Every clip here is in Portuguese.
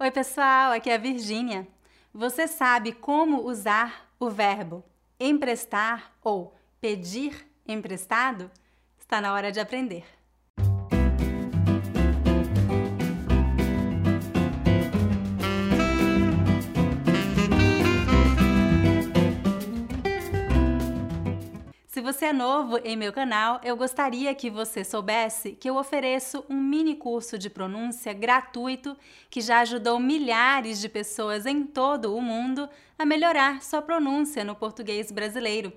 Oi, pessoal, aqui é a Virgínia. Você sabe como usar o verbo emprestar ou pedir emprestado? Está na hora de aprender. Você é novo em meu canal, eu gostaria que você soubesse que eu ofereço um mini curso de pronúncia gratuito que já ajudou milhares de pessoas em todo o mundo a melhorar sua pronúncia no português brasileiro.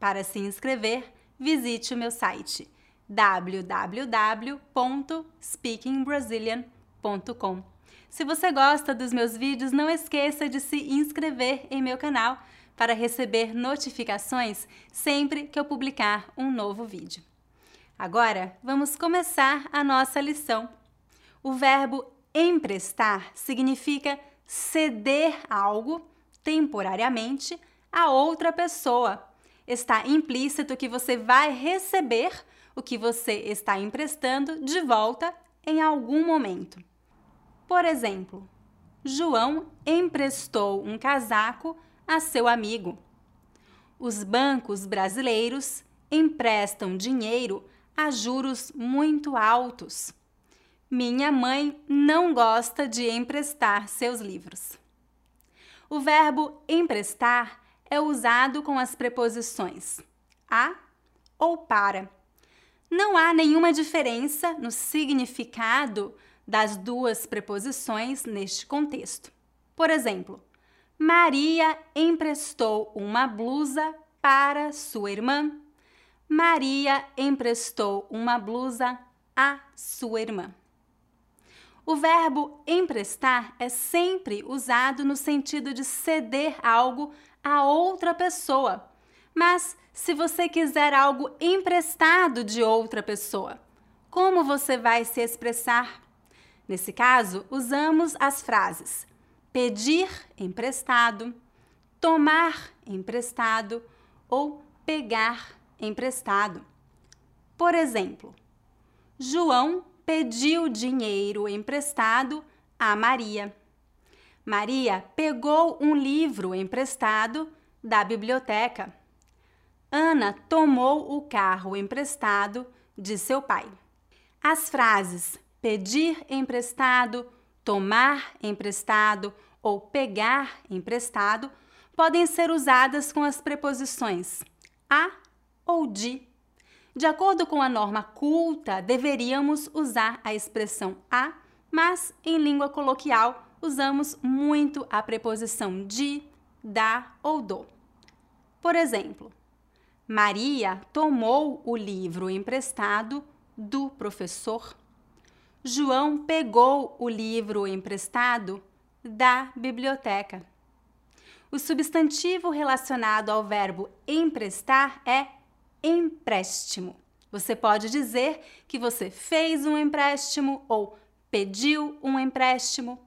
Para se inscrever, visite o meu site www.speakingbrazilian.com. Se você gosta dos meus vídeos, não esqueça de se inscrever em meu canal para receber notificações sempre que eu publicar um novo vídeo. Agora, vamos começar a nossa lição. O verbo emprestar significa ceder algo temporariamente a outra pessoa. Está implícito que você vai receber o que você está emprestando de volta em algum momento. Por exemplo, João emprestou um casaco a seu amigo. Os bancos brasileiros emprestam dinheiro a juros muito altos. Minha mãe não gosta de emprestar seus livros. O verbo emprestar é usado com as preposições a ou para. Não há nenhuma diferença no significado das duas preposições neste contexto. Por exemplo, Maria emprestou uma blusa para sua irmã. Maria emprestou uma blusa a sua irmã. O verbo emprestar é sempre usado no sentido de ceder algo a outra pessoa. Mas se você quiser algo emprestado de outra pessoa, como você vai se expressar? Nesse caso, usamos as frases pedir emprestado, tomar emprestado ou pegar emprestado. Por exemplo, João pediu dinheiro emprestado a Maria. Maria pegou um livro emprestado da biblioteca. Ana tomou o carro emprestado de seu pai. As frases pedir emprestado, tomar emprestado ou pegar emprestado podem ser usadas com as preposições a ou de. De acordo com a norma culta, deveríamos usar a expressão a, mas em língua coloquial usamos muito a preposição de, da ou do. Por exemplo, Maria tomou o livro emprestado do professor. João pegou o livro emprestado da biblioteca. O substantivo relacionado ao verbo emprestar é empréstimo. Você pode dizer que você fez um empréstimo ou pediu um empréstimo.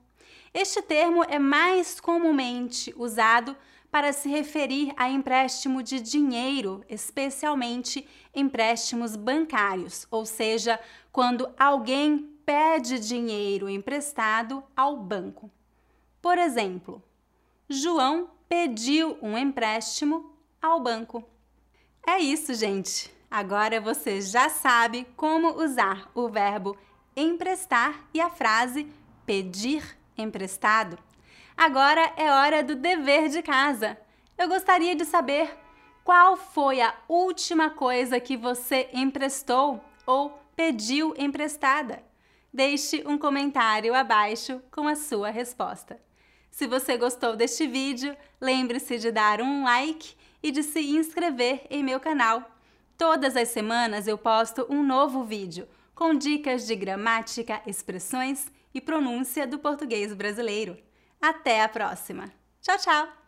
Este termo é mais comumente usado para se referir a empréstimo de dinheiro, especialmente empréstimos bancários, ou seja, quando alguém pede dinheiro emprestado ao banco. Por exemplo, João pediu um empréstimo ao banco. É isso, gente. Agora você já sabe como usar o verbo emprestar e a frase pedir emprestado. Agora é hora do dever de casa. Eu gostaria de saber qual foi a última coisa que você emprestou ou pediu emprestada. Deixe um comentário abaixo com a sua resposta. Se você gostou deste vídeo, lembre-se de dar um like e de se inscrever em meu canal. Todas as semanas eu posto um novo vídeo com dicas de gramática, expressões e pronúncia do português brasileiro. Até a próxima! Tchau, tchau!